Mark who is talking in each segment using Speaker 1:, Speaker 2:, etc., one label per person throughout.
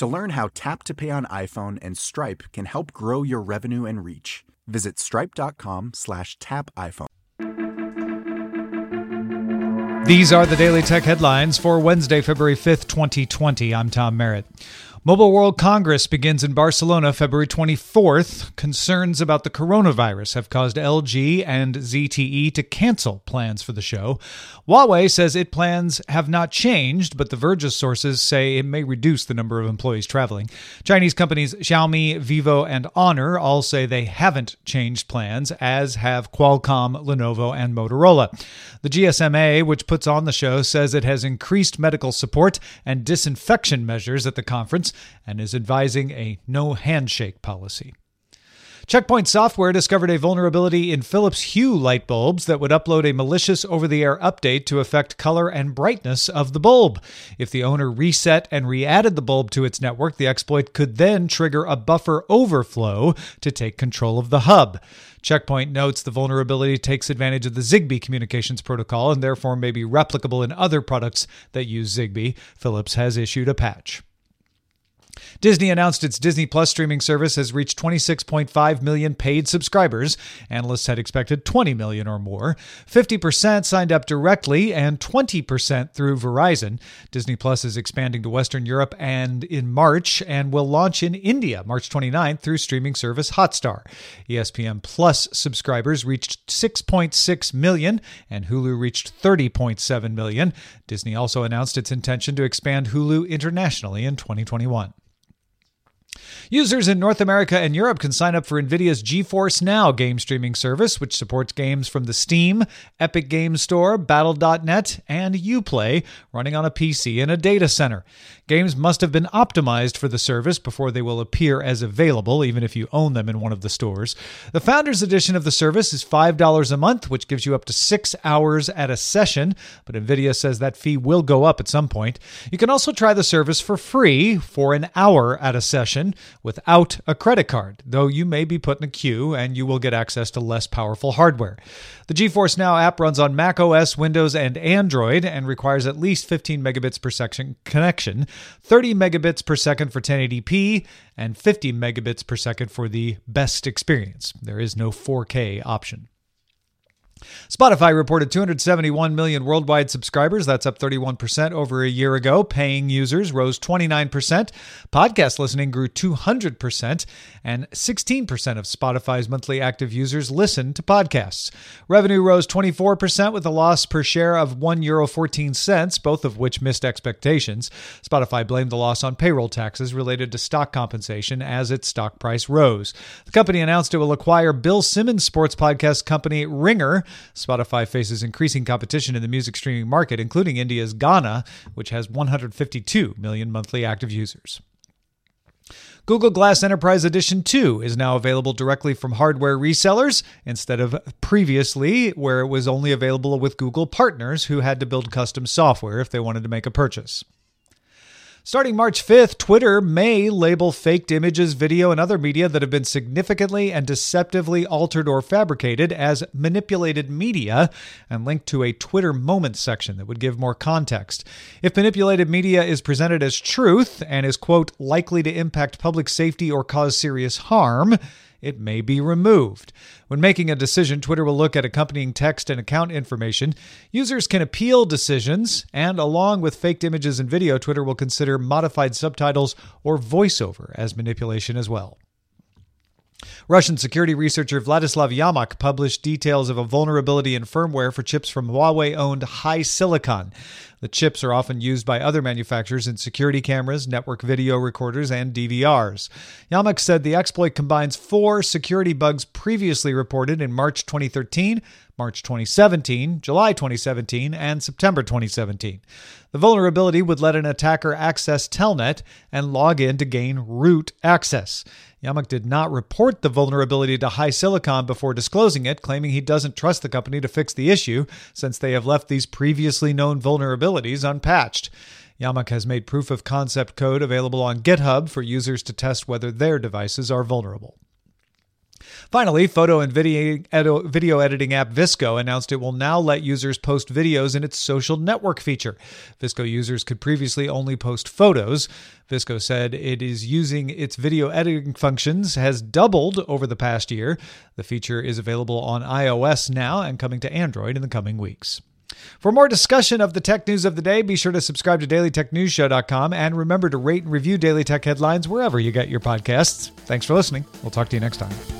Speaker 1: To learn how Tap to Pay on iPhone and Stripe can help grow your revenue and reach, visit stripe.com slash tap iPhone.
Speaker 2: These are the Daily Tech headlines for Wednesday, February 5th, 2020. I'm Tom Merritt. Mobile World Congress begins in Barcelona February 24th. Concerns about the coronavirus have caused LG and ZTE to cancel plans for the show. Huawei says its plans have not changed, but the Verge's sources say it may reduce the number of employees traveling. Chinese companies Xiaomi, Vivo, and Honor all say they haven't changed plans, as have Qualcomm, Lenovo, and Motorola. The GSMA, which puts on the show, says it has increased medical support and disinfection measures at the conference and is advising a no handshake policy. Checkpoint Software discovered a vulnerability in Philips Hue light bulbs that would upload a malicious over the air update to affect color and brightness of the bulb. If the owner reset and re added the bulb to its network, the exploit could then trigger a buffer overflow to take control of the hub. Checkpoint notes the vulnerability takes advantage of the Zigbee communications protocol and therefore may be replicable in other products that use Zigbee. Philips has issued a patch. Disney announced its Disney Plus streaming service has reached 26.5 million paid subscribers. Analysts had expected 20 million or more. 50% signed up directly and 20% through Verizon. Disney Plus is expanding to Western Europe and in March and will launch in India March 29th through streaming service Hotstar. ESPN Plus subscribers reached 6.6 million and Hulu reached 30.7 million. Disney also announced its intention to expand Hulu internationally in 2021. Users in North America and Europe can sign up for NVIDIA's GeForce Now game streaming service, which supports games from the Steam, Epic Games Store, Battle.net, and Uplay running on a PC in a data center. Games must have been optimized for the service before they will appear as available, even if you own them in one of the stores. The Founders Edition of the service is $5 a month, which gives you up to six hours at a session, but NVIDIA says that fee will go up at some point. You can also try the service for free for an hour at a session without a credit card, though you may be put in a queue and you will get access to less powerful hardware. The GeForce Now app runs on Mac OS, Windows, and Android and requires at least 15 megabits per second connection, 30 megabits per second for 1080p, and 50 megabits per second for the best experience. There is no 4K option. Spotify reported 271 million worldwide subscribers. That's up 31% over a year ago. Paying users rose 29%. Podcast listening grew 200%. And 16% of Spotify's monthly active users listen to podcasts. Revenue rose 24% with a loss per share of €1.14, both of which missed expectations. Spotify blamed the loss on payroll taxes related to stock compensation as its stock price rose. The company announced it will acquire Bill Simmons' sports podcast company Ringer Spotify faces increasing competition in the music streaming market, including India's Gaana, which has 152 million monthly active users. Google Glass Enterprise Edition 2 is now available directly from hardware resellers instead of previously, where it was only available with Google partners who had to build custom software if they wanted to make a purchase. Starting March 5th, Twitter may label faked images, video, and other media that have been significantly and deceptively altered or fabricated as manipulated media and link to a Twitter Moments section that would give more context. If manipulated media is presented as truth and is, quote, likely to impact public safety or cause serious harm, it may be removed. When making a decision, Twitter will look at accompanying text and account information. Users can appeal decisions, and along with faked images and video, Twitter will consider modified subtitles or voiceover as manipulation as well. Russian security researcher Vladislav Yarmak published details of a vulnerability in firmware for chips from Huawei owned HiSilicon. The chips are often used by other manufacturers in security cameras, network video recorders, and DVRs. Yarmak said the exploit combines four security bugs previously reported in March 2013, March 2017, July 2017, and September 2017. The vulnerability would let an attacker access Telnet and log in to gain root access. Yarmak did not report the vulnerability to HiSilicon before disclosing it, claiming he doesn't trust the company to fix the issue since they have left these previously known vulnerabilities unpatched. Yarmak has made proof of concept code available on GitHub for users to test whether their devices are vulnerable. Finally, photo and video, editing app VSCO announced it will now let users post videos in its social network feature. VSCO users could previously only post photos. VSCO said it is using its video editing functions has doubled over the past year. The feature is available on iOS now and coming to Android in the coming weeks. For more discussion of the tech news of the day, be sure to subscribe to dailytechnewsshow.com and remember to rate and review Daily Tech headlines wherever you get your podcasts. Thanks for listening. We'll talk to you next time.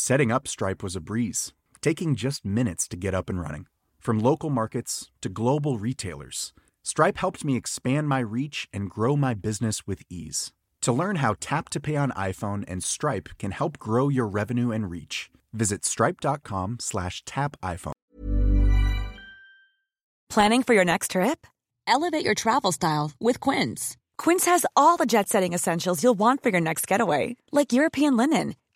Speaker 1: Setting up Stripe was a breeze, taking just minutes to get up and running. From local markets to global retailers, Stripe helped me expand my reach and grow my business with ease. To learn how Tap to Pay on iPhone and Stripe can help grow your revenue and reach, visit stripe.com/tapiphone.
Speaker 3: Planning for your next trip? Elevate your travel style with Quince. Quince has all the jet-setting essentials you'll want for your next getaway, like European linen